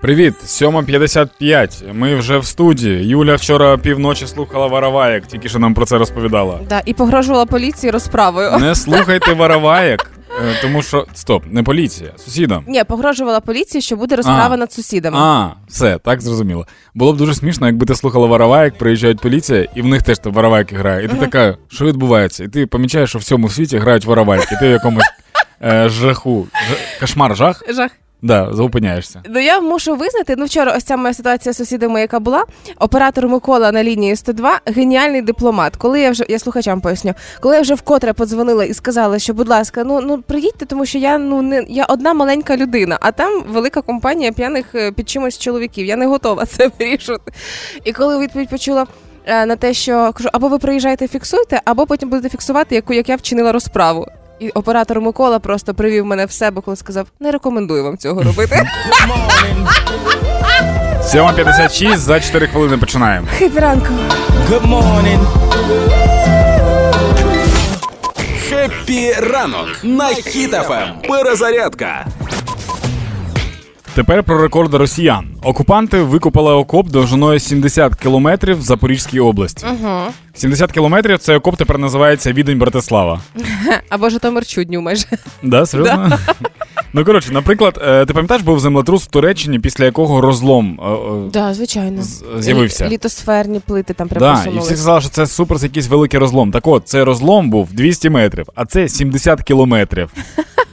Привіт, 7.55. Ми вже в студії. Юля вчора півночі слухала Вараваєк, тільки що нам про це розповідала. Да, і погрожувала поліції розправою. Не слухайте Вараваєк, е, тому що стоп, не поліція, сусідам. Ні, погрожувала поліції, що буде розправа А. над сусідами. А, все, так зрозуміло. Було б дуже смішно, якби ти слухала Вараваєк, приїжджають поліція, і в них теж там Варавайки грає. І ти така, що відбувається? І ти помічаєш, що в всьому світі грають Варавайки. Ти в якомусь е, жаху. Ж- Кошмар, жах? Жах. Да, зупиняєшся. Ну я мушу визнати. Ну вчора ось ця моя ситуація з сусідами, яка була. Оператор Микола на лінії 102 геніальний дипломат. Коли я вже я слухачам поясню, коли я вже вкотре подзвонила і сказала, що будь ласка, ну ну приїдьте, тому що я ну не я одна маленька людина, а там велика компанія п'яних е, під чимось чоловіків. Я не готова це вирішувати. І коли відповідь почула. е, На те, що кажу, або ви приїжджаєте, фіксуйте, або потім будете фіксувати, яку як я вчинила розправу. І оператор Микола просто привів мене в себе, коли сказав: не рекомендую вам цього робити. 7.56, за 4 хвилини починаємо. Happy ранку. Good morning. Happy ранок на Hit FM. Перезарядка. Тепер про рекорди росіян. Окупанти викопали окоп довжиною 70 кілометрів в Запорізькій області. Угу. 70 кілометрів цей окоп тепер називається Відень Братислава. Або Житомир чудню майже. Да, серйозно? Ну коротше, наприклад, е, ти пам'ятаєш, був землетрус в Туреччині, після якого розлом е, е, Да, звичайно. з'явився. Лі- Літосферні плити там прям Да, і всі сказали, що це супер якийсь великий розлом. Так от, цей розлом був 200 метрів, а це 70 кілометрів.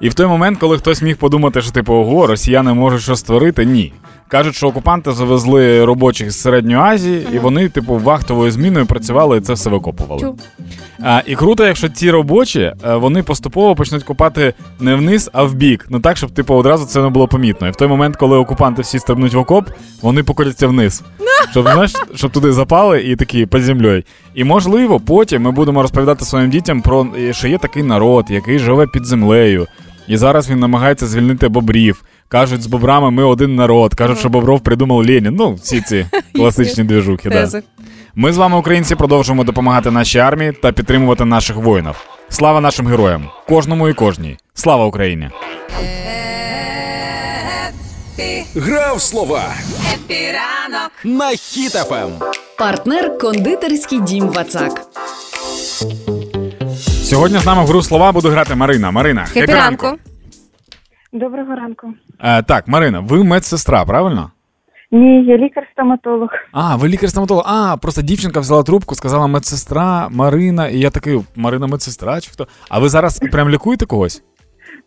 І в той момент, коли хтось міг подумати, що типу, ого, росіяни можуть щось створити, ні. Кажуть, що окупанти завезли робочих з Середньої Азії, і вони, типу, вахтовою зміною працювали і це все викопували. А, і круто, якщо ці робочі е, вони поступово почнуть копати не вниз, а в бік. Ну так, щоб типу одразу це не було помітно. І в той момент, коли окупанти всі стрибнуть в окоп, вони покотяться вниз. Щоб знаєш, щоб туди запали і такі під землею. І можливо, потім ми будемо розповідати своїм дітям про е, що є такий народ, який живе під землею. І зараз він намагається звільнити бобрів. Кажуть, з бобрами ми один народ. Кажуть, що бобров придумав Ленін. Ну, всі ці класичні двіжухи. Да. Ми з вами, українці, продовжуємо допомагати нашій армії та підтримувати наших воїнів. Слава нашим героям! Кожному і кожній. Слава Україні! Гра в слова на Hit FM. Партнер кондитерський дім Вацак. Сьогодні з нами в гру слова буде грати Марина. Марина, Хепі ранку. Доброго ранку. Е, так, Марина, ви медсестра, правильно? Ні, я лікар-стоматолог. А, ви лікар-стоматолог. А, просто дівчинка взяла трубку, сказала медсестра, Марина, і я такий, Марина медсестра чи хто? А ви зараз прям лікуєте когось?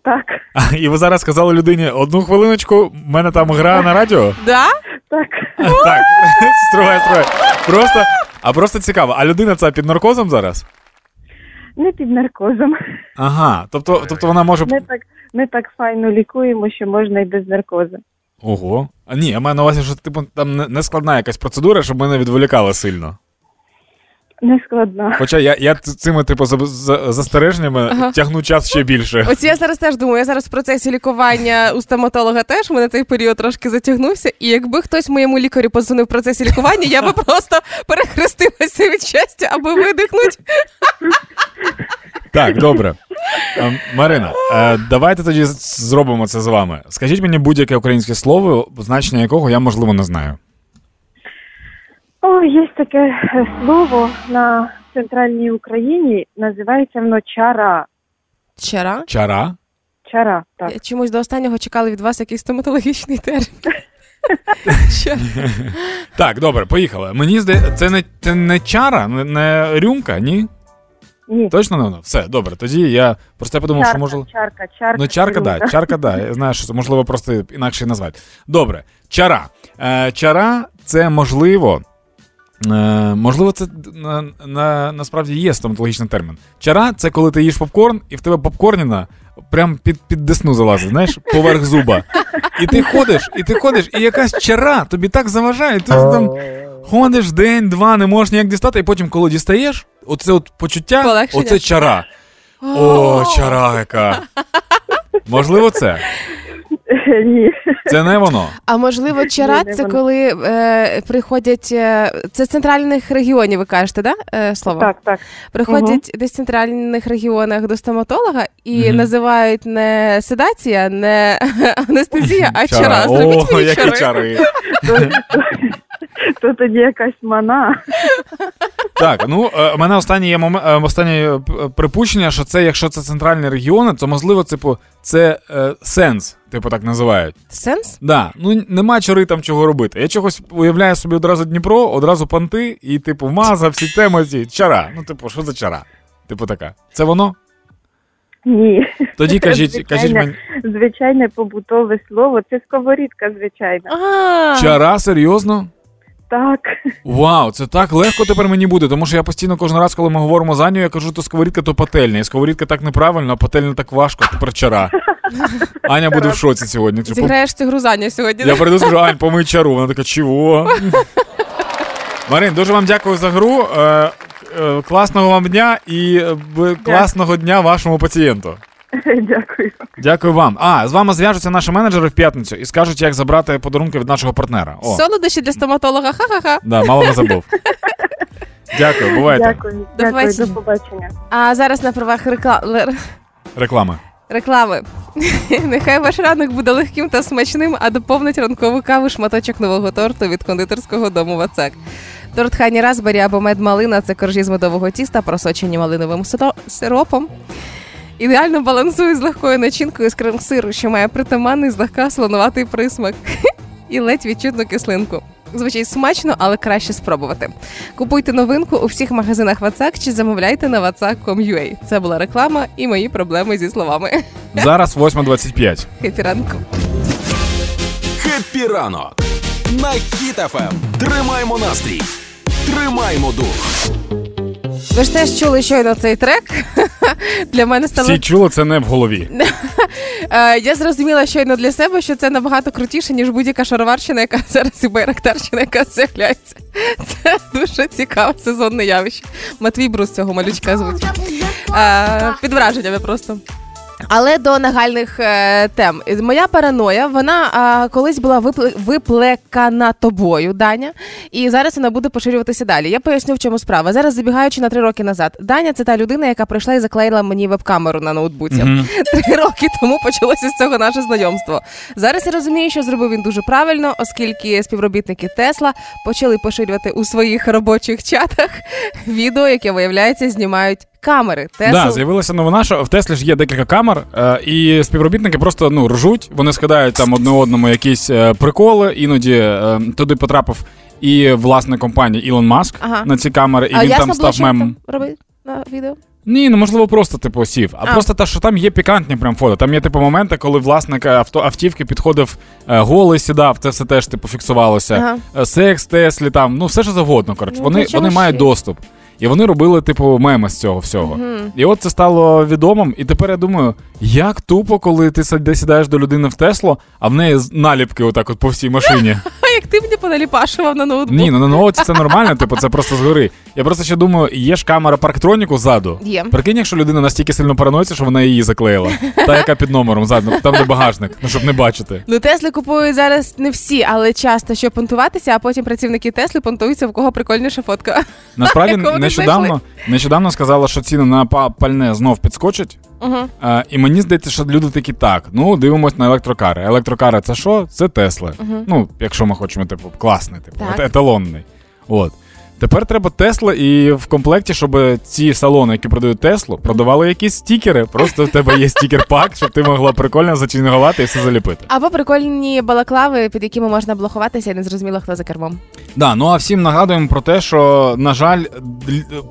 Так, А, і ви зараз сказали людині, одну хвилиночку, в мене там гра на радіо? Да? так. Так, стривай, стривай. Просто, а просто цікаво, а людина ця під наркозом зараз? Не під наркозом. Ага, тобто, тобто вона може. Ми так, ми так файно лікуємо, що можна і без наркозу. Ого. А ні, я маю на увазі, що типу там не- складна якась процедура, щоб мене відволікали сильно. Не складно. Хоча я, я цими, типу, за, за, застереженнями Ага. тягну час ще більше. Ось я зараз теж думаю, я зараз в процесі лікування у стоматолога теж у мене цей період трошки затягнувся. І якби хтось моєму лікарю позвонив в процесі лікування, я би просто перехрестилася від щастя, аби видихнути. Так, добре. Е, Марина, е, давайте тоді зробимо це з вами. Скажіть мені будь-яке українське слово, значення якого я, можливо, не знаю. О, є таке е, слово на центральній Україні, називається воно чара. Вчора Чара? Чара, так. я чомусь до останнього чекали від вас якийсь стоматологічний термін. Так, добре, поїхали. Мені здається, це не, це не чара, не, не рюмка, ні? Ні. Точно не воно? Все, добре. Тоді я просто я подумав, що Чарка, може. чарка, чарка. Ну, чарка, да, чарка, да. Я знаю, що це можливо просто інакше назвати. Добре, чара. Е, чара це можливо. Е, можливо, це на, на, насправді є стоматологічний термін. Чара це коли ти їш попкорн, і в тебе попкорніна прям під, під десну залазить, знаєш, поверх зуба. І ти ходиш, і ти ходиш, і якась чара тобі так заважає, ти там ходиш день-два, не можеш ніяк дістати, і потім, коли дістаєш, оце от почуття, Полегшення? оце чара. О, чара яка. Можливо, це. Ні. Це не воно. А можливо, чарат не це коли е, приходять. Е, це з центральних регіонів, ви кажете, да? Е, слово? Так, так. Приходять десь в центральних регіонах до стоматолога і Мгм. називають не седація, не анестезія, а чара. О, Зробіть мені які чари. чари. То, то, то тоді якась мана. Так, ну е, у мене останнє є момент, останнє е, п- е, припущення, що це, якщо це центральні регіони, то можливо, типу, це е, сенс, типу так називають. Сенс? Да, ну нема чари там чого робити. Я чогось уявляю собі одразу Дніпро, одразу понти, і, типу, маза, всі теми ці чара. Ну, типу, що за чара? Типу така. Це воно? Ні. Тоді кажіть, Звичайно. кажіть мені. Звичайне побутове слово. Це сковорідка, звичайно. А, Чара, серйозно? Так. Вау, це так легко тепер мені буде, тому що я постійно кожен раз, коли ми говоримо за Аню, я кажу, то сковорідка, то пательня. І сковорідка так неправильно, а пательня так важко, тепер чара. Аня буде в шоці сьогодні. Типу, Зіграєш цю гру Заня сьогодні. Я прийду скажу, Ань, помий чару. Вона така, чого? Марин, дуже вам дякую за гру. Е, е, класного вам дня і е, б- класного дня вашому пацієнту. Дякую. Дякую вам. А, з вами зв'яжуться наші менеджери в п'ятницю і скажуть, як забрати подарунки від нашого партнера. О, Солодощі для стоматолога. Ха-ха-ха. да, мало не забув. Дякую, бувайте. Дякую. До Дякую. побачення. До побачення. А зараз на правах рекла- Реклами. реклами. Нехай ваш ранок буде легким та смачним, а доповнить ранкову каву шматочок нового торту від кондитерського дому Вацак. Торт Honey Raspberry або мед малина це коржі з медового тіста, просочені малиновим сиро- сиропом. Ідеально балансує з легкою начинкою з крем-сиру, що має притаманний злегка слонуватий присмак і ледь відчутну кислинку. Звучить смачно, але краще спробувати. Купуйте новинку у всіх магазинах Вацак чи замовляйте на vatsak.com.ua. Це була реклама і мої проблеми зі словами. Зараз 8.25. Happy ранку. Happy ранок на Hit FM. Тримаймо настрій, тримаймо дух. Ви ж теж чули щойно цей трек. Для мене стало Всі чули, це не в голові. Е, я зрозуміла щойно для себе, що це набагато крутіше, ніж будь-яка шароварщина, яка зараз і байрактарщина, яка з'являється. Це дуже цікаве сезонне явище. Матвій Брус цього малючка звуть. Е, під враженнями просто. Але до нагальних е, тем. Моя параноя, вона е, колись була випле- виплекана тобою, Даня, і зараз вона буде поширюватися далі. Я поясню, в чому справа. Зараз забігаючи на три роки назад. Даня це та людина, яка прийшла і заклеїла мені веб-камеру на ноутбуці. Три роки тому почалося з цього наше знайомство. Зараз я розумію, що зробив він дуже правильно, оскільки співробітники Тесла почали поширювати у своїх робочих чатах відео, яке виявляється, знімають камери. Тесла. Да, з'явилася новина, що в Теслі ж є декілька камер, е, і співробітники просто ну ржуть, вони скидають там одне одному якісь е, приколи. Іноді е, туди потрапив і власник компанії Ілон Маск Ага. на ці камери, і а він ясно там став він мемом. робить на відео? Ні, ну можливо, просто типу сів. А, А. просто те, що там є пікантні прям фото. Там є типу моменти, коли власник авто автівки підходив голий, сідав, це все теж типу фіксувалося. Ага. Секс, Теслі, там, ну все що завгодно. Коротше, Ну, вони, вони мають доступ. І вони робили, типу, меми з цього всього. І от це стало відомим. І тепер я думаю, як тупо, коли ти сідаєш до людини в Тесло, а в неї наліпки отак от по всій машині. А як ти мені поналіпашував на ноутбук? Ні, ну на ноуті це нормально, типу, це просто згори. Я просто ще думаю, є ж камера парктроніку ззаду. Є. Прикинь, якщо людина настільки сильно параноїться, що вона її заклеїла. Та, яка під номером ззаду, там де багажник, ну щоб не бачити. Ну, Тесли купують зараз не всі, але часто, щоб понтуватися, а потім працівники Тесли понтуються, в кого прикольніша фотка. Насправді нещодавно, нещодавно сказала, що ціни на пальне знов підскочать. Uh-huh. А, і мені здається, що люди такі так. Ну, дивимось на електрокари. Електрокари це що? Це Тесли. Ну, якщо ми хочемо, типу, класний, типу, Так. еталонний. От. Тепер треба Тесла, і в комплекті, щоб ці салони, які продають Теслу, продавали якісь стікери. Просто в тебе є стікер-пак, щоб ти могла прикольно зачингувати і все заліпити. Або прикольні балаклави, під якими можна блокуватися, і не зрозуміло, хто за кермом. Да, ну а всім нагадуємо про те, що, на жаль,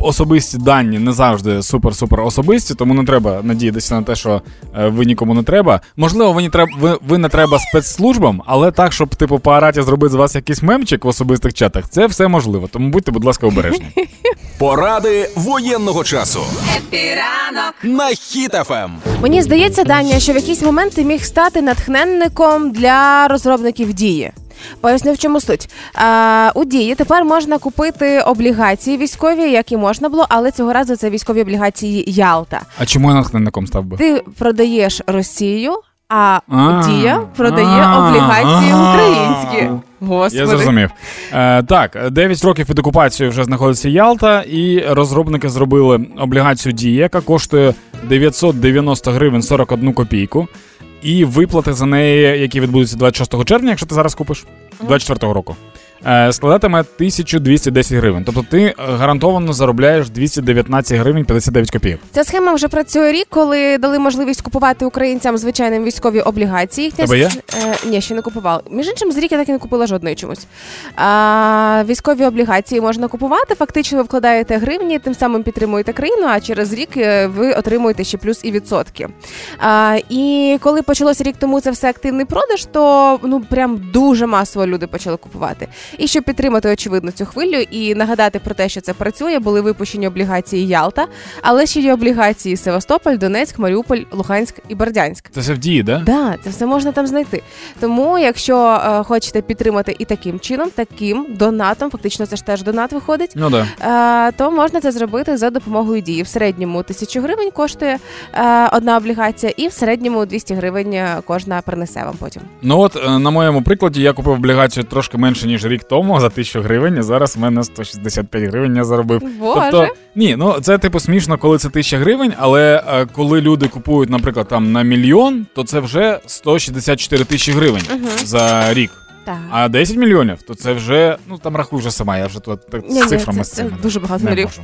особисті дані не завжди супер-супер особисті, тому не треба надіятися на те, що е, ви нікому не треба. Можливо, ви не треба, ви, ви не треба спецслужбам, але так, щоб типу по араті зробити з вас якийсь мемчик в особистих чатах, це все можливо. Тому будьте, будь ласка, обережні. Поради воєнного часу. На Хіт-ФМ. Мені здається, Даня, що в якийсь момент ти міг стати натхненником для розробників дії. Поясню, в чому суть. А, у дії тепер можна купити облігації військові, як і можна було, але цього разу це військові облігації Ялта. А чому я натхненником став би? Ти продаєш Росію, А Дія продає облігації українські. Господи. Я зрозумів. Е, так, 9 років під окупацією вже знаходиться Ялта, і розробники зробили облігацію Дія, яка коштує 990 гривень 41 копійку. І виплати за неї, які відбудуться 26 червня, якщо ти зараз купиш, 24 року. Е, Складатиме 1210 гривень. Тобто ти е, гарантовано заробляєш 219 гривень 59 копійок. Ця схема вже працює рік, коли дали можливість купувати українцям звичайним військові облігації. Тебе є? Е, ні, ще не купував. Між іншим, з рік я так і не купила жодної чомусь. А, військові облігації можна купувати. Фактично, ви вкладаєте гривні, тим самим підтримуєте країну, а через рік е, ви отримуєте ще плюс і відсотки. А, і коли почалося рік тому це все активний продаж, то ну прям дуже масово люди почали купувати. І щоб підтримати очевидно цю хвилю і нагадати про те, що це працює, були випущені облігації Ялта, але ще є облігації Севастополь, Донецьк, Маріуполь, Луганськ і Бердянськ. Це все в дії, да? Да, це все можна там знайти. Тому, якщо е, хочете підтримати і таким чином, таким донатом, фактично це ж теж донат виходить. Ну да. е, То можна це зробити за допомогою дії. В середньому тисячу гривень коштує е, одна облігація, і в середньому 200 гривень е, кожна принесе вам потім. Ну от е, на моєму прикладі я купив облігацію трошки менше ніж рік тому за 1000 гривень. а Зараз в мене 165 гривень я заробив. Боже. Тобто, ні, ну це типу смішно, коли це 1000 гривень, але е, коли люди купують, наприклад, там на мільйон, то це вже 164 тисячі гривень за рік. Так. А 10 мільйонів, то це вже ну там рахуй вже сама. Я вже тут з цифрами це- з це дуже багато не можу.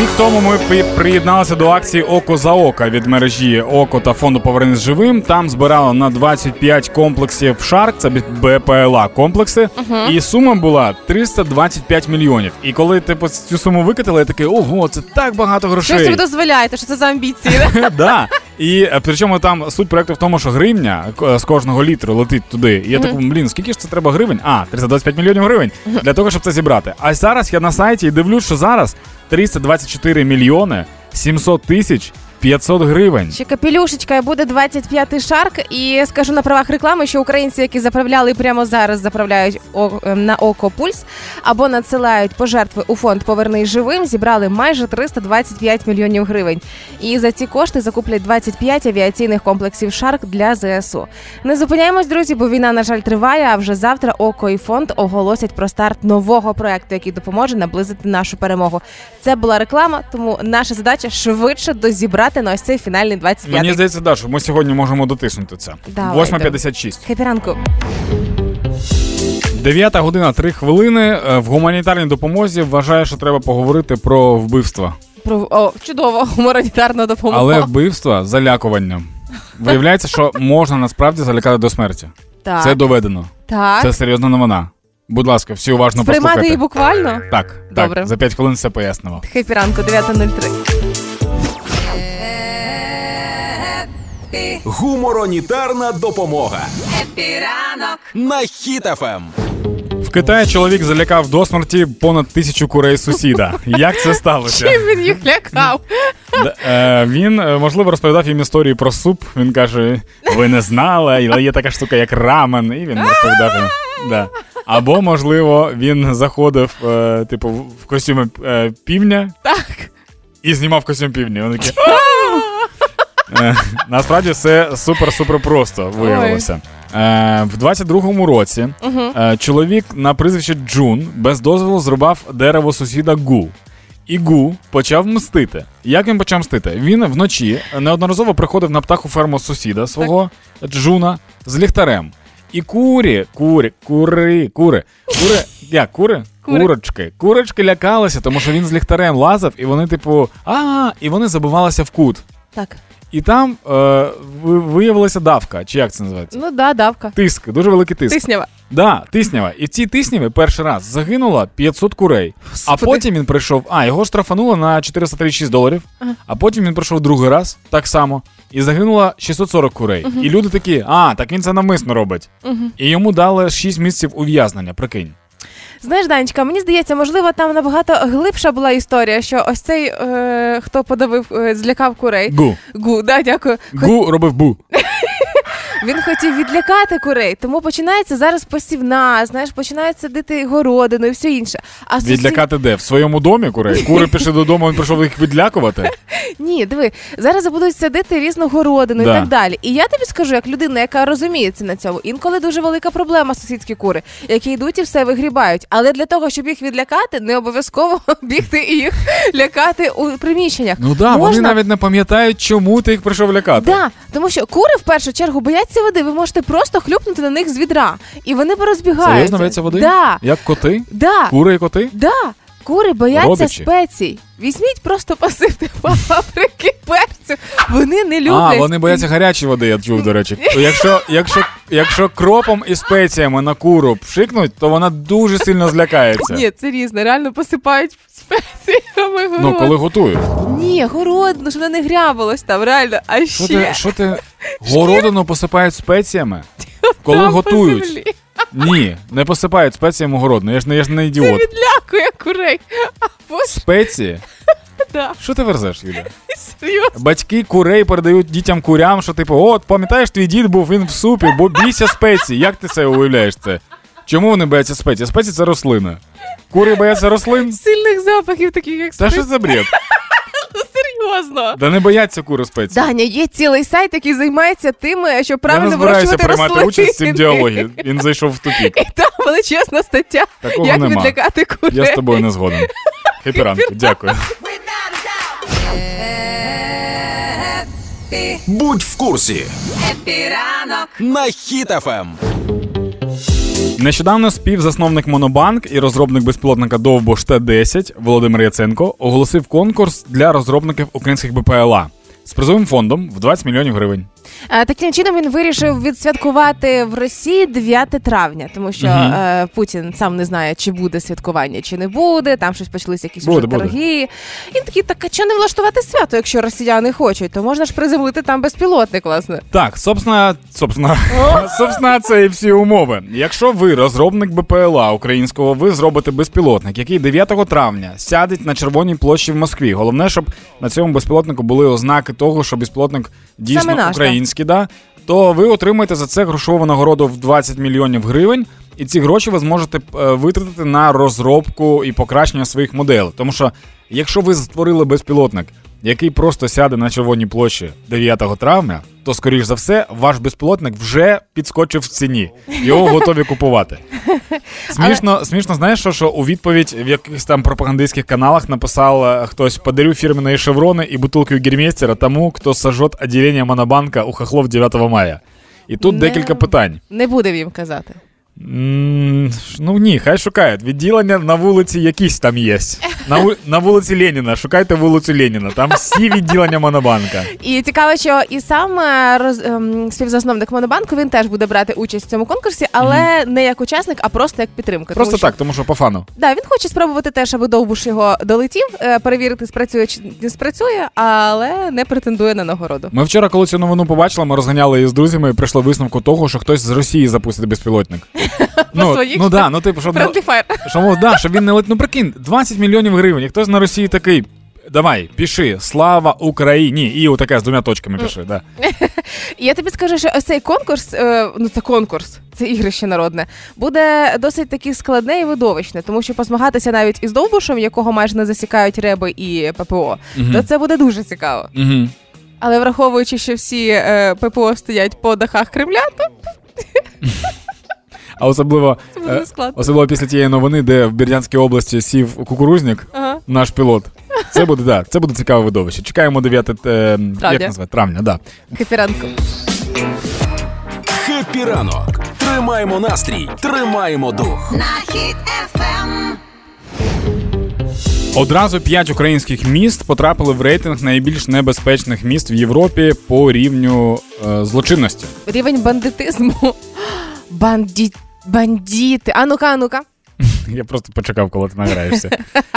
Рік тому ми приєдналися до акції Око за око від мережі ОККО та фонду Повернись живим. Там збирали на 25 комплексів Shark, це БПЛА комплекси, і сума була 325 мільйонів. І коли типу цю суму викатили, я такий ого, це так багато Що ви дозволяєте? Що це за амбіції? да. І е, причому там суть проекту в тому, що гривня з кожного літру летить туди. І я так, блін, скільки ж це треба гривень? А, 325 мільйонів гривень для того, щоб це зібрати. А зараз я на сайті і дивлюсь, що зараз 324 мільйони 700 тисяч 500 гривень. Ще капелюшечка, буде 25-й шарк. І скажу на правах реклами, що українці, які заправляли прямо зараз заправляють ем, на око пульс або надсилають пожертви у фонд Повернись живим, зібрали майже 325 мільйонів гривень. І за ці кошти закуплять 25 авіаційних комплексів шарк для ЗСУ. Не зупиняємось, друзі, бо війна, на жаль, триває. А вже завтра око і фонд оголосять про старт нового проекту, який допоможе наблизити нашу перемогу. Це була реклама, тому наша задача швидше дозібрати вгадати на ось цей фінальний 25-й. Мені здається, да, що ми сьогодні можемо дотиснути це. Давай, 8.56. Хепіранку. Дев'ята година три хвилини. Е, в гуманітарній допомозі вважаю, що треба поговорити про вбивства. Про О, чудово, гуманітарна допомога. Але вбивство залякування. Виявляється, що можна насправді залякати до смерті. Так. Це доведено. Так. Це серйозна новина. Будь ласка, всі уважно Сприймати послухайте. Приймати її буквально? Так, Добре. так. За 5 хвилин все пояснимо. Happy ранку, 9.03. Happy. Гуморонітарна допомога. Happy ранок на Hit FM. В Китаї чоловік залякав до смерті понад тисячу курей сусіда. Як це сталося? Чим він їх лякав? Е, він е, можливо розповідав їм історію про суп. Він каже: ви не знали, але є така штука, як рамен, і він розповідав їм. Да. Або, можливо, він заходив, е, типу, в костюми е, півня Так. і знімав костюм півня. Він такий Е, Насправді все супер-супер просто виявилося. Е, в 22-му році е, чоловік на прізвище Джун без дозволу зрубав дерево сусіда Гу. І Гу почав мстити. Як він почав мстити? Він вночі неодноразово приходив на птаху ферму сусіда свого Джуна з ліхтарем. І курі, курі, кури, кури, кури, як кури? Курочки. Курочки лякалися, тому що він з ліхтарем лазив, і вони, типу, а, і вони забивалися в кут. Так. І там е, виявилася давка, чи як це називається? Ну да, давка. Тиск, дуже великий тиск. Тиснява. Да, тиснява. І в цій тисняві перший раз загинуло 500 курей. А потім він прийшов. А, його штрафануло на 436 доларів. А потім він прийшов другий раз, так само, і загинуло 640 курей. І люди такі, а, так він це навмисно робить. І йому дали 6 місяців ув'язнення, прикинь. Знаєш, Данечка, мені здається, можливо, там набагато глибша була історія, що ось цей, е, хто подавив, е, злякав курей. Гу. Гу, да, дякую. Гу робив бу. Він хотів відлякати курей, тому починається зараз посівна, знаєш, починають садити городину і все інше. А сусід... Відлякати де? В своєму домі курей? Кури пішли додому, він прийшов їх відлякувати. Ні, диви, зараз будуть садити різну городину Да. і так далі. І я тобі скажу, як людина, яка розуміється на цьому, інколи дуже велика проблема сусідські кури, які йдуть і все вигрібають. Але для того, щоб їх відлякати, не обов'язково бігти і їх лякати у приміщеннях. Ну да, вони навіть не пам'ятають, чому ти їх прийшов лякати. Да, тому що кури в першу чергу бояться води. Ви можете просто хлюпнути на них з відра, і вони порозбігаються. Серйозно бояться води? Да, Як коти? да, Кури і коти? да. Кури бояться Родичі. спецій. Візьміть, просто посипте паприки, перцю. Вони не люблять. А, вони бояться гарячої води, я чув, до речі. Якщо, якщо, якщо кропом і спеціями на куру пшикнуть, то вона дуже сильно злякається. Ні, це різне. Реально посипають спеціями город. Ну, коли готують. Ні, город, ну щоб воно не грябалось там, реально. А Що ще ти, що ти городину посипають спеціями? Коли там по готують. землі. Ні, не посипають спеціями городину. Я ж не, я ж не Це ідіот. відлякує курей. А боже, Спеції? да, Що ти верзеш, Юля? серйозно. Батьки курей передають дітям курям, що типу, от пам'ятаєш, твій дід був він в супі, бо бійся спецій. Як ти це уявляєш це? Чому вони бояться спецій? Спеції це рослина. Кури бояться рослин? Сильних запахів таких, як Та що за бред? Серйозно. Да не бояться кури спецій. Даня, є цілий сайт, який займається тим, е, щоб Я не правильно збираюся приймати участь в цім діалогі. Він зайшов в тупік. І там величезна стаття, Такого як нема. відлякати курей. Я з тобою не згоден. Хепі ранку, дякую. Будь в курсі. На Ем. Нещодавно співзасновник Монобанк і розробник безпілотника Довбош Т-10 Володимир Яценко оголосив конкурс для розробників українських БПЛА з призовим фондом в 20 мільйонів гривень. Е, Таким чином він вирішив відсвяткувати в Росії 9 травня, тому що е, Путін сам не знає, чи буде святкування, чи не буде. Там щось почалися якісь Буде, вже буде. торги. І такий, так а чого не влаштувати свято, якщо росіяни хочуть, то можна ж приземлити там безпілотник, власне. Так, собственно, собственно, собственно, це і всі умови. Якщо ви розробник БПЛА українського, ви зробите безпілотник, який 9 травня сяде на червоній площі в Москві. Головне, щоб на цьому безпілотнику були ознаки того, що безпілотник дійсно Саме наш, да, то ви отримаєте за це грошову нагороду в 20 мільйонів гривень. І ці гроші ви зможете е, витратити на розробку і покращення своїх моделей. Тому що, якщо ви створили безпілотник, який просто сяде на червоній площі 9 травня, то скоріш за все ваш безпілотник вже підскочив в ціні. Його готові купувати. Смішно, смішно, знаєш, що, що у відповідь в якихось там пропагандистських каналах написав е, хтось подарю фірменні шеврони і бутилку Гермейстера тому, хто сожжет отделение Монобанка у хохлов 9 мая. І тут Не. декілька питань. Не буде їм казати. Ну ні, хай шукають. Відділення на вулиці якісь там є. На, на вулиці Леніна. Шукайте вулицю Леніна. Там всі відділення Монобанка. І цікаво, що і сам е, роз, ем, співзасновник Монобанку він теж буде брати участь в цьому конкурсі, але не як учасник, а просто як підтримка. Просто тому, що- так, тому що по фану. Да, він хоче спробувати теж, аби довбуш його долетів, е, перевірити, спрацює чи не спрацює, але не претендує на нагороду. Ми вчора, коли цю новину побачили, ми розганяли її з друзями і прийшли висновку того, що хтось з Росії запустить безпілотник. ну, своїх ну да, ну типу, щоб, щоб, да, щоб він не. Ну прикинь, 20 мільйонів гривень. Хтось на Росії такий. Давай, пиши, слава Україні. І отаке з двома точками пиши. Да. Я тобі скажу, що ось цей конкурс, е, ну це конкурс, це ігрище народне, буде досить таки складне і видовищне, тому що позмагатися навіть із довбушем, якого майже не засікають реби і ППО, то це буде дуже цікаво. Угу. Але враховуючи, що всі е, ППО стоять по дахах Кремля, то А особливо, е, особливо після тієї новини, де в Бердянській області сів кукурузник, Ага. наш пілот. Це буде, да, це буде цікаве видовище. Чекаємо 9 е, як назвати? травня, да. Хепіранку. Хеппі ранок. Тримаємо настрій, тримаємо дух. Одразу п'ять українських міст потрапили в рейтинг найбільш небезпечних міст в Європі по рівню е, злочинності. Рівень бандитизму. Банді... Бандіти. А ну-ка, а ну-ка. Я просто почекав, коли ти награєшся.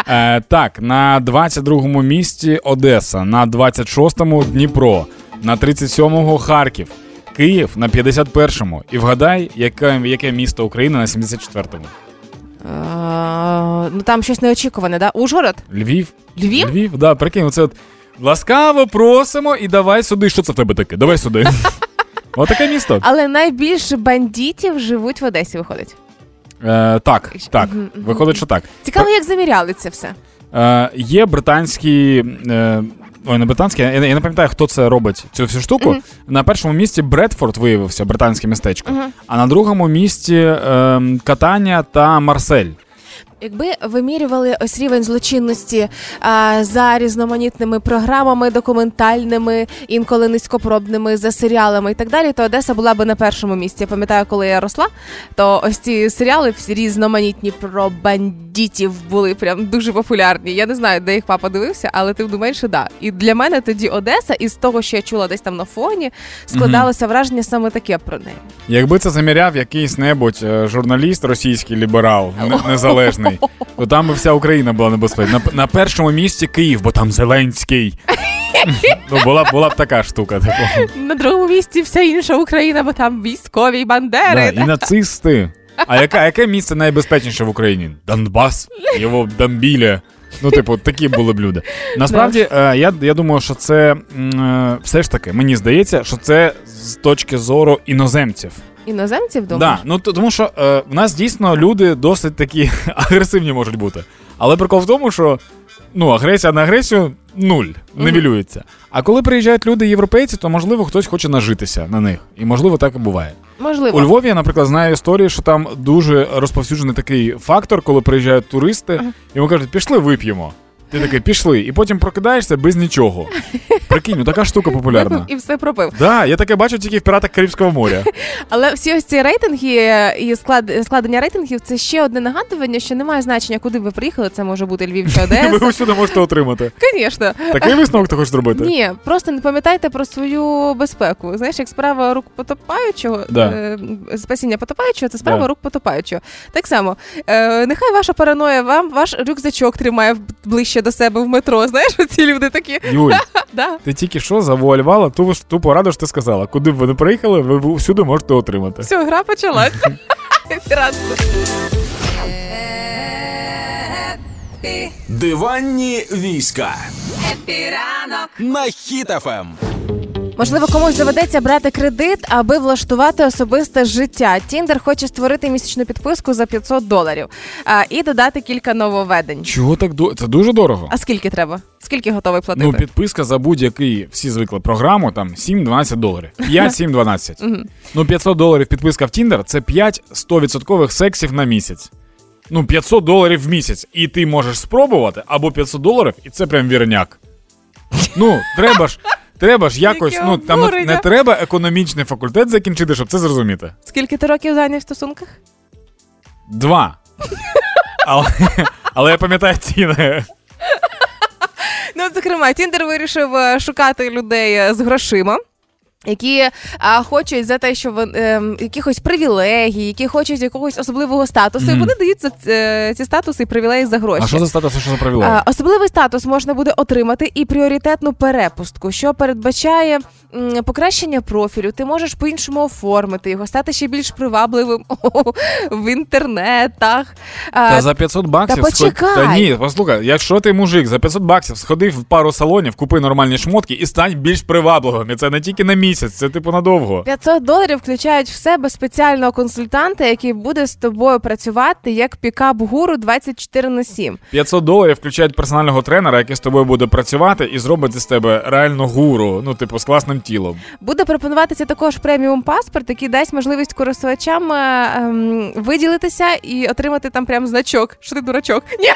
Е, так, на 22-му місці Одеса, на 26-му Дніпро, на 37-му Харків, Київ на 51-му. І вгадай, яке, яке місто України на 74-му? Е, ну там щось неочікуване, да? Ужгород? Львів. Львів? Львів, да, прикинь, оце от. Ласкаво просимо і давай сюди. Що це в тебе таке? Давай сюди. Отаке місто. Але найбільше бандитів живуть в Одесі, виходить. Е, так, так. Виходить, що так. Цікаво, як заміряли це все. Е, є британські. Е, Ой, не британські, я, я не пам'ятаю, хто це робить цю всю штуку. Мгм. На першому місці Бредфорд виявився, британське містечко, Мгм. а на другому місці е, Катання та Марсель. Якби вимірювали ось рівень злочинності а, за різноманітними програмами, документальними, інколи низькопробними, за серіалами і так далі, то Одеса була би на першому місці. Я пам'ятаю, коли я росла, то ось ці серіали всі різноманітні про бандитів були прям дуже популярні. Я не знаю, де їх папа дивився, але тим не менше, да. І для мене тоді Одеса, із того, що я чула десь там на фоні, складалося враження саме таке про неї. Якби це заміряв якийсь небудь е, журналіст російський ліберал, не- незалежний, то там би вся Україна була небезпечна. На, на першому місці Київ, бо там Зеленський. Ну, була, була б така штука. Типу. На другому місці вся інша Україна, бо там військові й Да, бандери. і нацисти. А яка, яке місце найбезпечніше в Україні? Донбас, його бомбили. Ну, типу, такі були б люди. Насправді, е, я, я думаю, що це е, все ж таки, мені здається, що це з точки зору іноземців. Іноземців думаєш? Да, ну тому що е, в нас дійсно люди досить такі агресивні можуть бути. Але прикол в тому, що ну, агресія на агресію нуль, невілюється. А коли приїжджають люди європейці, то можливо хтось хоче нажитися на них. І можливо так і буває. Можливо. У Львові я, наприклад, знаю історії, що там дуже розповсюджений такий фактор, коли приїжджають туристи, і вони кажуть, пішли вип'ємо. Ти такий, пішли, і потім прокидаєшся без нічого. Прикинь, ну така штука популярна. І все пропив. Да, я таке бачу тільки в піратах Карибського моря. Але всі ось ці рейтинги е, і склад складення рейтингів це ще одне нагадування, що немає значення, куди ви приїхали. Це може бути Львів чи Ви Одеса. усюди можете отримати. Звісно. Такий висновок ти хочеш зробити? Ні, просто не пам'ятайте про свою безпеку. Знаєш, як справа рук потопаючого, Да. е, спасіння потопаючого, це справа Да. рук потопаючого. Так само, е, нехай ваша параноя вам ваш рюкзачок тримає ближче до себе в метро. Знаєш, оці люди такі. Юль, Да. ти тільки що завуалювала ту, ту пораду, що ти сказала. Куди б ви не приїхали, ви всюди можете отримати. Все, гра почалась. Диванні війська. Happy ранок На Ем. Hit FM. Можливо, комусь доведеться брати кредит, аби влаштувати особисте життя. Tinder хоче створити місячну підписку за 500 доларів а, і додати кілька нововведень. Чого так до це дуже дорого? А скільки треба? Скільки готовий платити? Ну, підписка за будь-який всі звикли програму, там 7-12 доларів. 5-7-12. Ну, 500 доларів підписка в Тіндер це 5 100% сексів на місяць. Ну, 500 доларів в місяць. І ти можеш спробувати, або 500 доларів, і це прям вірняк. Ну, треба ж. Треба ж якось, Яке ну там не, обурення. не треба економічний факультет закінчити, щоб це зрозуміти. Скільки ти років зайняв в стосунках? Два. Але, але я пам'ятаю ціни. Ну, от, зокрема, Тіндер вирішив е, шукати людей е, з грошима. Які а, хочуть за те, що вон, ем, якихось привілегій, які хочуть якогось особливого статусу, і Мгм. вони дають за ц- ці статуси і привілеї за гроші. А що за статус, що за правила? А, Особливий статус можна буде отримати і пріоритетну перепустку, що передбачає м, покращення профілю. Ти можеш по-іншому оформити його, стати ще більш привабливим в інтернетах. А, Та за 500 баксів та почекай. Та ні, послухай, якщо ти мужик за 500 баксів сходив в пару салонів, купи нормальні шмотки і стань більш привабливим. І це не тільки на місяць, це типу надовго. 500 доларів включають в себе спеціального консультанта, який буде з тобою працювати як пікап-гуру 24 на 7. 500 доларів включають персонального тренера, який з тобою буде працювати і зробить з тебе реально гуру, ну типу з класним тілом. Буде пропонуватися також преміум паспорт, який дасть можливість користувачам е, ем, виділитися і отримати там прям значок. Що ти дурачок? Ні,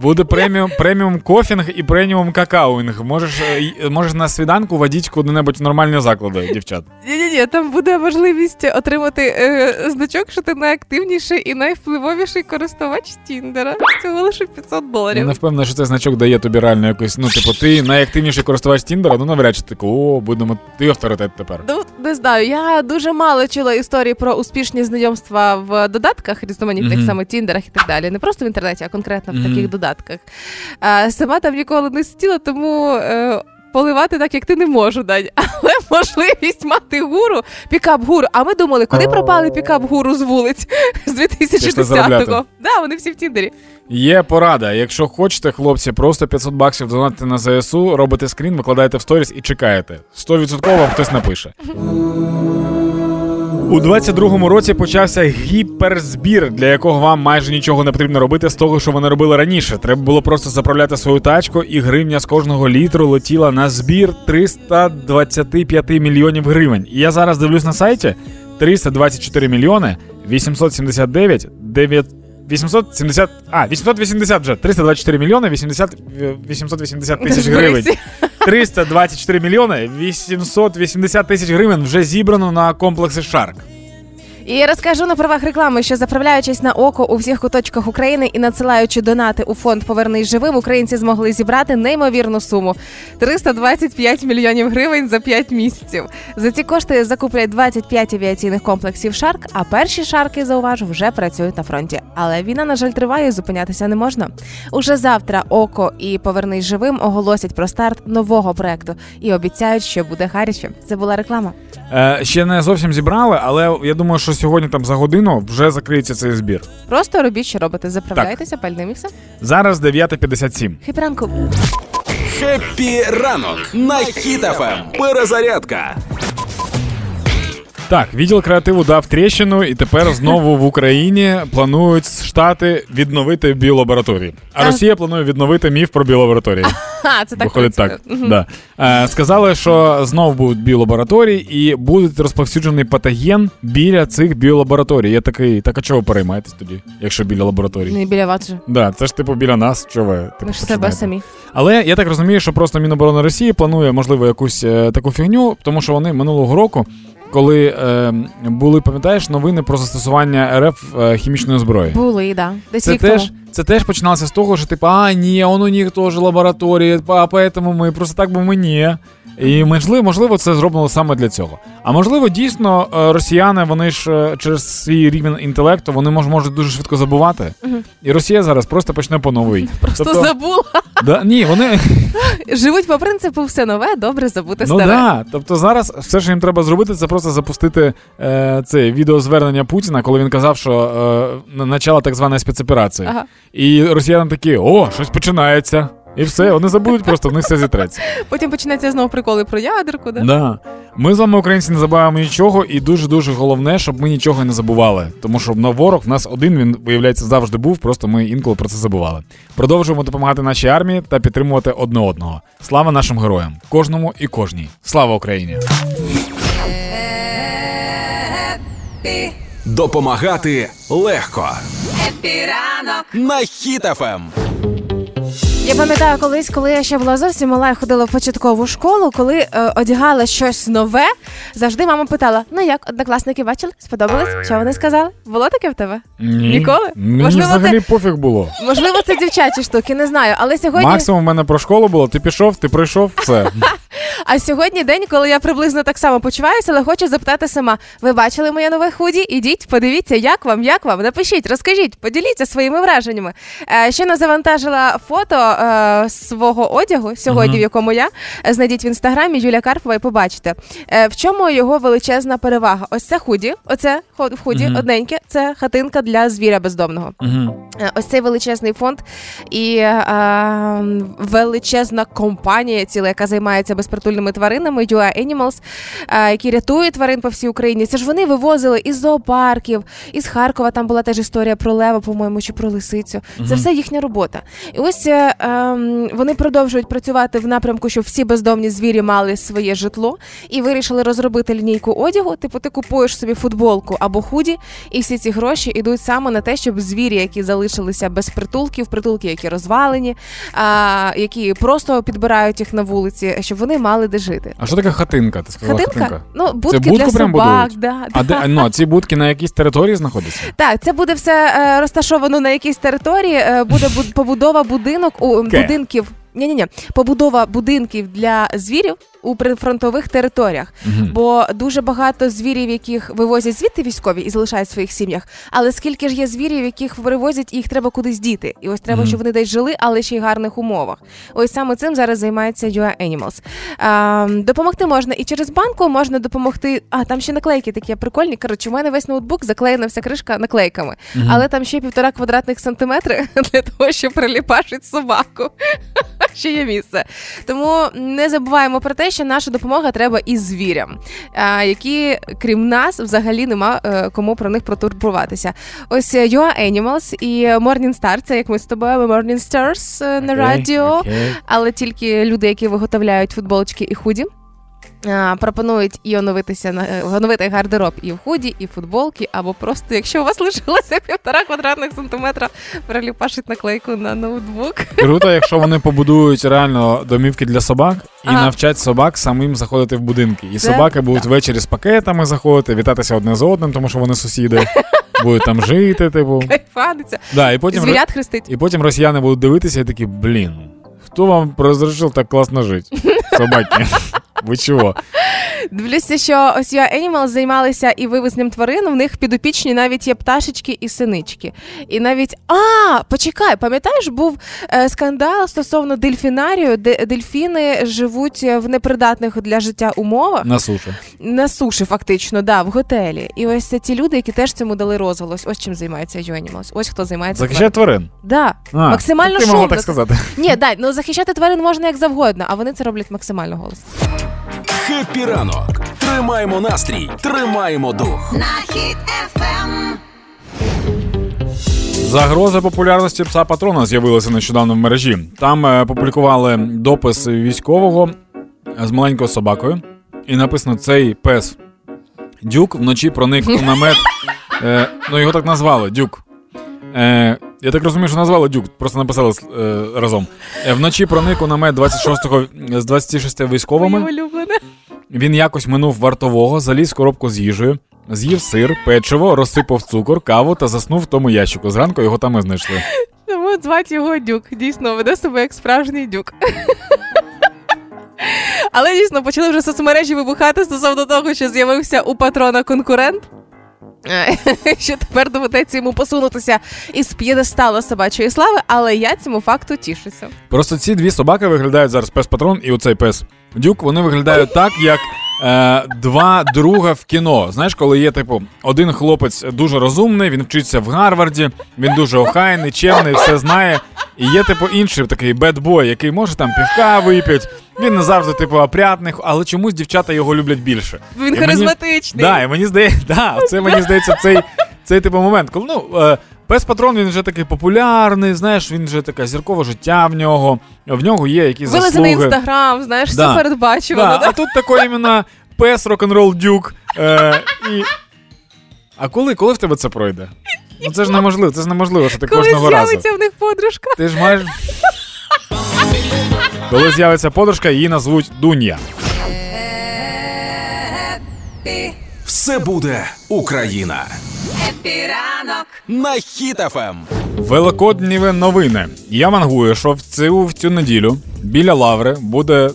Буде преміум, преміум кофінг і преміум какаоінг. Можеш, е, можеш на свіданку водіть куди-небудь в нормальні заклади, дівчат. ні, ні, ні, там буде можливість отримати е, значок, що ти найактивніший і найвпливовіший користувач Tinder а. Всього лише 500 Я не впевнений, що цей значок дає тобі реально якось. Ну, типу, ти найактивніший користувач Тіндера, ну навряд чи ти о, будемо ти авторитет тепер. Ну, не знаю, я дуже мало чула історії про успішні знайомства в додатках різноманітних, Мгм. саме Тіндерах і так далі. Не просто в інтернеті, а конкретно в Мгм. таких додатках. А, сама там ніколи не сиділа, тому. Е, поливати так, як ти не можу дати. Але можливість мати гуру, пікап-гуру. А ми думали, куди пропали пікап-гуру з вулиць з Пішли заробляти. 2010-го? Да, вони всі в Тіндері. Є порада. Якщо хочете, хлопці, просто 500 баксів донатити на ЗСУ, робите скрін, викладаєте в сторіс і чекаєте. 100% вам хтось напише. У 22-му році почався гіперзбір, для якого вам майже нічого не потрібно робити з того, що вони робили раніше. Треба було просто заправляти свою тачку, і гривня з кожного літру летіла на збір 325 мільйонів гривень. І я зараз дивлюсь на сайті 324 мільйони 879 9 870, а, 880 вже, 324 мільйони 80, 880 тисяч гривень. 324 мільйони 880 тисяч гривень вже зібрано на комплекси Шарк. І розкажу на правах реклами, що заправляючись на око у всіх куточках України і надсилаючи донати у фонд Повернись живим, українці змогли зібрати неймовірну суму 325 мільйонів гривень за 5 місяців. За ці кошти закуплять 25 авіаційних комплексів Shark. А перші шарки зауважу вже працюють на фронті. Але війна, на жаль, триває, зупинятися не можна. Уже завтра ОККО і Повернись живим оголосять про старт нового проекту і обіцяють, що буде гаряче. Це була реклама. Е, ще не зовсім зібрали, але я думаю, що сьогодні там за годину вже закриється цей збір. Просто робіть, що робите. Заправляйтеся пальним і все. Зараз 9.57. Happy ранку. Happy ранок на Hit FM. Перезарядка. Так, відділ креативу дав тріщину, і тепер знову в Україні планують штати відновити біолабораторії. А А. Росія планує відновити міф про біолабораторії. Ха, це так Виходить так. Да. Е, сказали, що знов будуть біолабораторії і буде розповсюджений патоген біля цих біолабораторій. Я такий, так а чого ви переймаєтесь тоді, якщо біля лабораторій? Не біля вас же. Да, це ж типу біля нас, що ви типу, Ми ж себе самі. Але я так розумію, що просто Міноборони Росії планує, можливо, якусь е, таку фігню, тому що вони минулого року, коли е, були, пам'ятаєш, новини про застосування РФ е, хімічної зброї. Були, да. Десь Це рік теж, тому. Це теж починалося з того, що типу, а ні, он у них теж лабораторії, а поэтому ми просто так би ми ні. І можливо, можливо, це зроблено саме для цього. А можливо, дійсно, е, росіяни, вони ж е, через свій рівень інтелекту, вони мож, можуть дуже швидко забувати. І Росія зараз просто почне по новий. Просто Тобто- забула. Да, ні, вони Живуть по принципу все нове, добре забути ну старе. да. Тобто зараз все, що їм треба зробити, це просто запустити е, це відеозвернення Путіна, коли він казав, що е, начало так званої спецоперації. Ага. І росіяни такі: о, щось починається. І все, вони забудуть, просто в них все зітреться. Потім починаються знову приколи про ядерку, да? Да. Ми з вами, українці, не забуваємо нічого, і дуже дуже головне, щоб ми нічого не забували. Тому що на ворог в нас один він виявляється завжди був. Просто ми інколи про це забували. Продовжуємо допомагати нашій армії та підтримувати одне одного. Слава нашим героям, кожному і кожній. Слава Україні! Допомагати легко. На Хіт FM. Я пам'ятаю колись, коли я ще була зовсім мала, я ходила в початкову школу, коли е, одягала щось нове, завжди мама питала: ну як, однокласники бачили? Сподобалось? Що вони сказали? Було таке в тебе? Ні. Ніколи? Мені Можливо, взагалі пофіг було. Можливо, це дівчачі штуки, не знаю. Але сьогодні. Максимум в мене про школу було. Ти пішов, ти пройшов, все. А сьогодні день, коли я приблизно так само почуваюся, але хочу запитати сама: ви бачили моє нове худі? Ідіть, подивіться, як вам, як вам. Напишіть, розкажіть, поділіться своїми враженнями. Е, ще не завантажила фото е, свого одягу сьогодні, Мгм. в якому я Е, знайдіть в інстаграмі Юлія Карпова і побачите. Е, в чому його величезна перевага? Ось це худі, оце хо- худі, Мгм. одненьке, це хатинка для звіря бездомного. Угу. Е, Ось цей величезний фонд і е, величезна компанія, ціла, яка займається безпритульними тваринами, UA Animals, е, які рятують тварин по всій Україні. Це ж вони вивозили із зоопарків, із Харкова. Там була теж історія про лева, по-моєму, чи про лисицю. Це все їхня робота. І ось е, ем, вони продовжують працювати в напрямку, щоб всі бездомні звірі мали своє житло, і вирішили розробити лінійку одягу. Типу, ти купуєш собі футболку або худі, і всі ці гроші йдуть саме на те, щоб звірі, які залишилися без притулків, притулки, які розвалені, а, які просто підбирають їх на вулиці, щоб вони мали де жити. А що таке хатинка? Ти сказала Хатинка? хатинка? Ну, будки будку для прям собак. будують? Да, А да. де ну, ці будки на якійсь території знаходяться? Так, це буде все е, розташовано на якійсь території. е, буде буд- побудова будинок у okay. будинків. Ні, ні, ні, побудова будинків для звірів у прифронтових територіях. Мгм. Бо дуже багато звірів, яких вивозять звідти військові і залишають в своїх сім'ях. Але скільки ж є звірів, яких перевозять, і їх треба кудись діти. І ось треба, Мгм. щоб вони десь жили, але ще й в гарних умовах. Ось саме цим зараз займається UA Animals. А, допомогти можна і через банку можна допомогти. А там ще наклейки такі прикольні. Коротше, у мене весь ноутбук заклеєна вся кришка наклейками, Мгм. але там ще півтора квадратних сантиметри для того, щоб приліпашити собаку. Ще є місце. Тому не забуваємо про те, що наша допомога треба і звірям, які, крім нас, взагалі нема е, кому про них протурбуватися. Ось Your UA Animals і Morning Star, це як ми з тобою Morning Stars е, на okay, радіо, okay. але тільки люди, які виготовляють футболочки і худі. Пропонують і оновитися на е, оновити гардероб і в худі, і в футболки, або просто, якщо у вас лишилося півтора квадратних сантиметра, приліпашить наклейку на ноутбук. Круто, якщо вони побудують реально домівки для собак і Ага. навчать собак самим заходити в будинки. І Це собаки будуть так. ввечері з пакетами заходити, вітатися одне з одним, тому що вони сусіди. Будуть там жити, типу. Кайфаниться. Да, і потім, Звірят хрестить. і потім росіяни будуть дивитися і такі, блін, хто вам розрішив так класно жити? Собаки. Ви чого? Дивлюся, що ось я Animals займалися і вивезням тварин. В них підопічні навіть є пташечки і синички. І навіть а, почекай, пам'ятаєш, був е, скандал стосовно дельфінарію, де дельфіни живуть в непридатних для життя умовах На суші. на суші, фактично, да, в готелі. І ось це ті люди, які теж цьому дали розголос. Ось чим займається Animals. Ось хто займається. Захищає тварин. Да. А, Максимально Ти могла шумно. так сказати. Ні, дай, ну захищати тварин можна як завгодно, а вони це роблять максимально голосно. Хеппі ранок. Тримаємо настрій, тримаємо дух. Загроза популярності пса патрона з'явилася нещодавно в мережі. Там е, публікували допис військового з маленькою собакою, і написано: цей пес Дюк вночі проник у намет. Е, ну його так назвали Дюк. Е, я так розумію, що назвали Дюк, просто написали е, разом. Е, вночі проник у намет 26-го з 26 військовими. Він якось минув вартового, заліз в коробку з їжею, з'їв сир, печиво, розсипав цукор, каву та заснув в тому ящику. Зранку його там і знайшли. Тому звати його Дюк. Дійсно, веде себе як справжній дюк. Але дійсно почали вже соцмережі вибухати стосовно того, що з'явився у патрона конкурент. Що тепер доведеться йому посунутися із п'єдестала собачої слави, але я цьому факту тішуся. Просто ці дві собаки виглядають зараз пес патрон і оцей пес Дюк. Вони виглядають так, як е, два друга в кіно. Знаєш, коли є, типу, один хлопець дуже розумний, він вчиться в Гарварді, він дуже охайний, чемний, все знає. І є, типу, інший такий бедбой, який може там півка вип'ять. Він не завжди, типу, опрятний, але чомусь дівчата його люблять більше. Він І мені- харизматичний. Да, і мені здається, да, це мені здається цей, цей типу момент. Коли ну, е, пес патрон він вже такий популярний, знаєш, він вже таке зіркове життя в нього. В нього є якісь Вилазений заслуги. інстаграм, знаєш, Да. все передбачувано. Да, да. а тут такий іменно пес рок-н-рол дюк. Е, і... А коли, коли в тебе це пройде? Ну це ж неможливо, це ж неможливо, що ти Коли кожного разу. з'явиться в них подружка. Ти ж маєш. Коли з'явиться подружка, її назвуть Дунья. Все буде Україна. На Ем. Хіт FM. Великодні новини. Я маракую, що в цю, в цю неділю біля лаври буде е,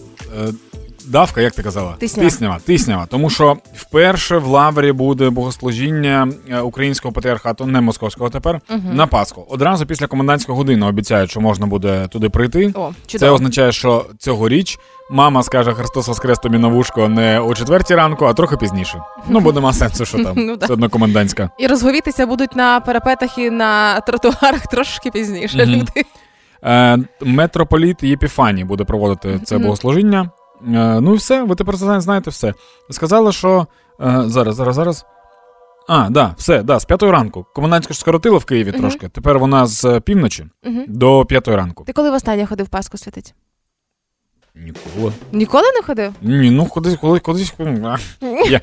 давка, як ти казала? Тиснява. Тиснява. Тиснява. Тому що вперше в лаврі буде богослужіння е, українського патріархату, не московського тепер, на Пасху. Одразу після комендантської години обіцяють, що можна буде туди прийти. О, Це означає, що цьогоріч мама скаже Христос Воскрес тобі на вушко не о четвертій ранку, а трохи пізніше. Ну, бо нема сенсу, що там. Ну. Все одно комендантська. І розговітися будуть на парапетах і на тротуарах трошки пізніше. Люди. Е, митрополіт Єпіфаній буде проводити це богослужіння. Е, ну і все, ви тепер знаєте все. Сказали, що е, зараз, зараз, зараз. А, да, все, да, з п'ятої ранку. Комендантська ж скоротила в Києві Мгм. трошки. Тепер вона з півночі півночі Мгм. до п'ятої ранку. Ти коли в останнє ходив Пасху святить? Ніколи. Ніколи не ходив? Ні, ну колись, колись, колись. Я...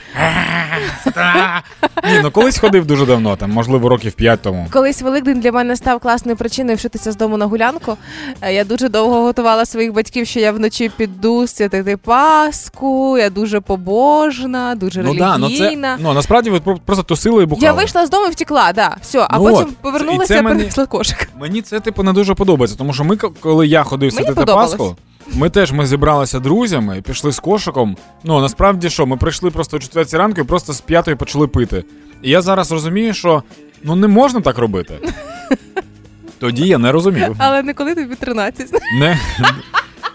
Ні, ну колись ходив дуже давно, там, можливо, років п'ять тому. Колись Великдень для мене став класною причиною вшитися з дому на гулянку. Е, Я дуже довго готувала своїх батьків, що я вночі піду святити Пасху. Я дуже побожна, дуже Ну да, ну це ну насправді ви про- просто тусили і бухали. Я вийшла з дому і втекла, да, все, а Ну потім от, повернулася і мені- принесла кошик. Мені це типу не дуже подобається, тому що ми, коли я ходив святити. Пасху, Ми теж ми зібралися друзями, пішли з кошиком. Ну насправді що, ми прийшли просто о 4 ранку і просто з п'ятої почали пити. І я зараз розумію, що ну не можна так робити. Тоді я не розумів. Але не коли тобі 13. Не.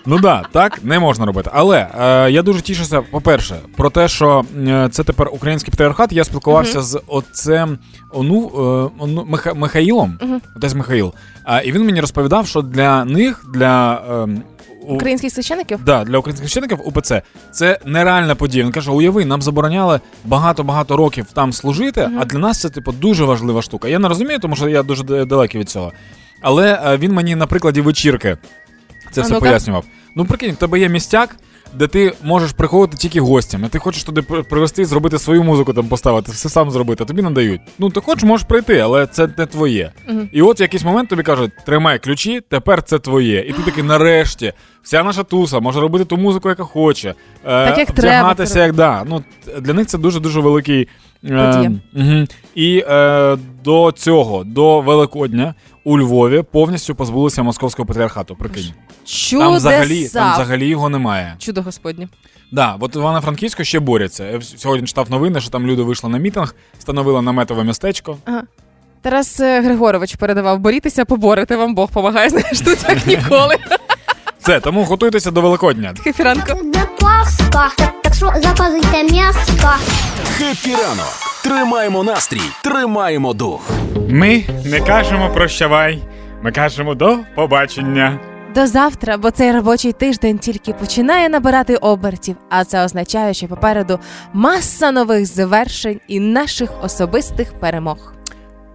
Ну да, так не можна робити. Але е, я дуже тішуся, по-перше, про те, що е, це тепер український патріархат. Я спілкувався з отцем Ону, е, Ону Миха, Михаїлом, отець Михаїл. А, і він мені розповідав, що для них, для ем, Українських священиків? Да, для українських священиків УПЦ це нереальна подія. Він каже: уяви, нам забороняли багато-багато років там служити, а для нас це типу дуже важлива штука. Я не розумію, тому що я дуже далекий від цього. Але е, він мені на прикладі вечірки це А все ну-ка. пояснював. Ну, прикинь, в тебе є містяк, де ти можеш приходити тільки гостям, і ти хочеш туди при- привезти, зробити свою музику там поставити, все сам зробити, а тобі надають. Ну, ти хочеш, можеш прийти, але це не твоє. І от в якийсь момент тобі кажуть, тримай ключі, тепер це твоє. І ти такий, нарешті, вся наша туса може робити ту музику, яка хоче. Е, Так, як треба вдягатися, як да. Ну, для них це дуже-дуже великий. Угу. І е, до цього, до Великодня, у Львові повністю позбулися московського патріархату. Прикинь. Чудеса! Там взагалі, там взагалі його немає. Чудо Господнє. Да, от Івано-Франківську ще борються. Я сьогодні читав новини, що там люди вийшли на мітинг, встановили наметове містечко. Ага. Тарас е, Григорович передавав борітеся, поборете, вам Бог помагає, знаєш, тут як ніколи. Все, тому готуйтеся до Великодня. Кефіранко. Буде Пасха, так що заказуйте м'яско. Хеппі ранок. Тримаємо настрій, тримаємо дух. Ми не кажемо прощавай, ми кажемо до побачення. До завтра, бо цей робочий тиждень тільки починає набирати обертів, а це означає, що попереду маса нових завершень і наших особистих перемог.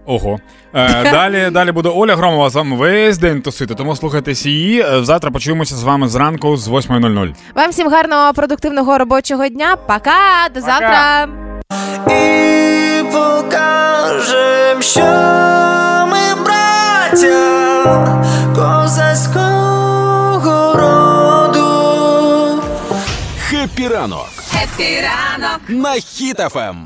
Ого. Е, далі, далі буде Оля Громова з вами весь день тусити, тому слухайтесь її. Е, Завтра почуємося з вами зранку з 8.00. Вам всім гарного продуктивного робочого дня. Пока, до завтра. і покажем, що ми браття козацького роду. Хеппі ранок. Хеппі ранок. На Хіт-ФМ.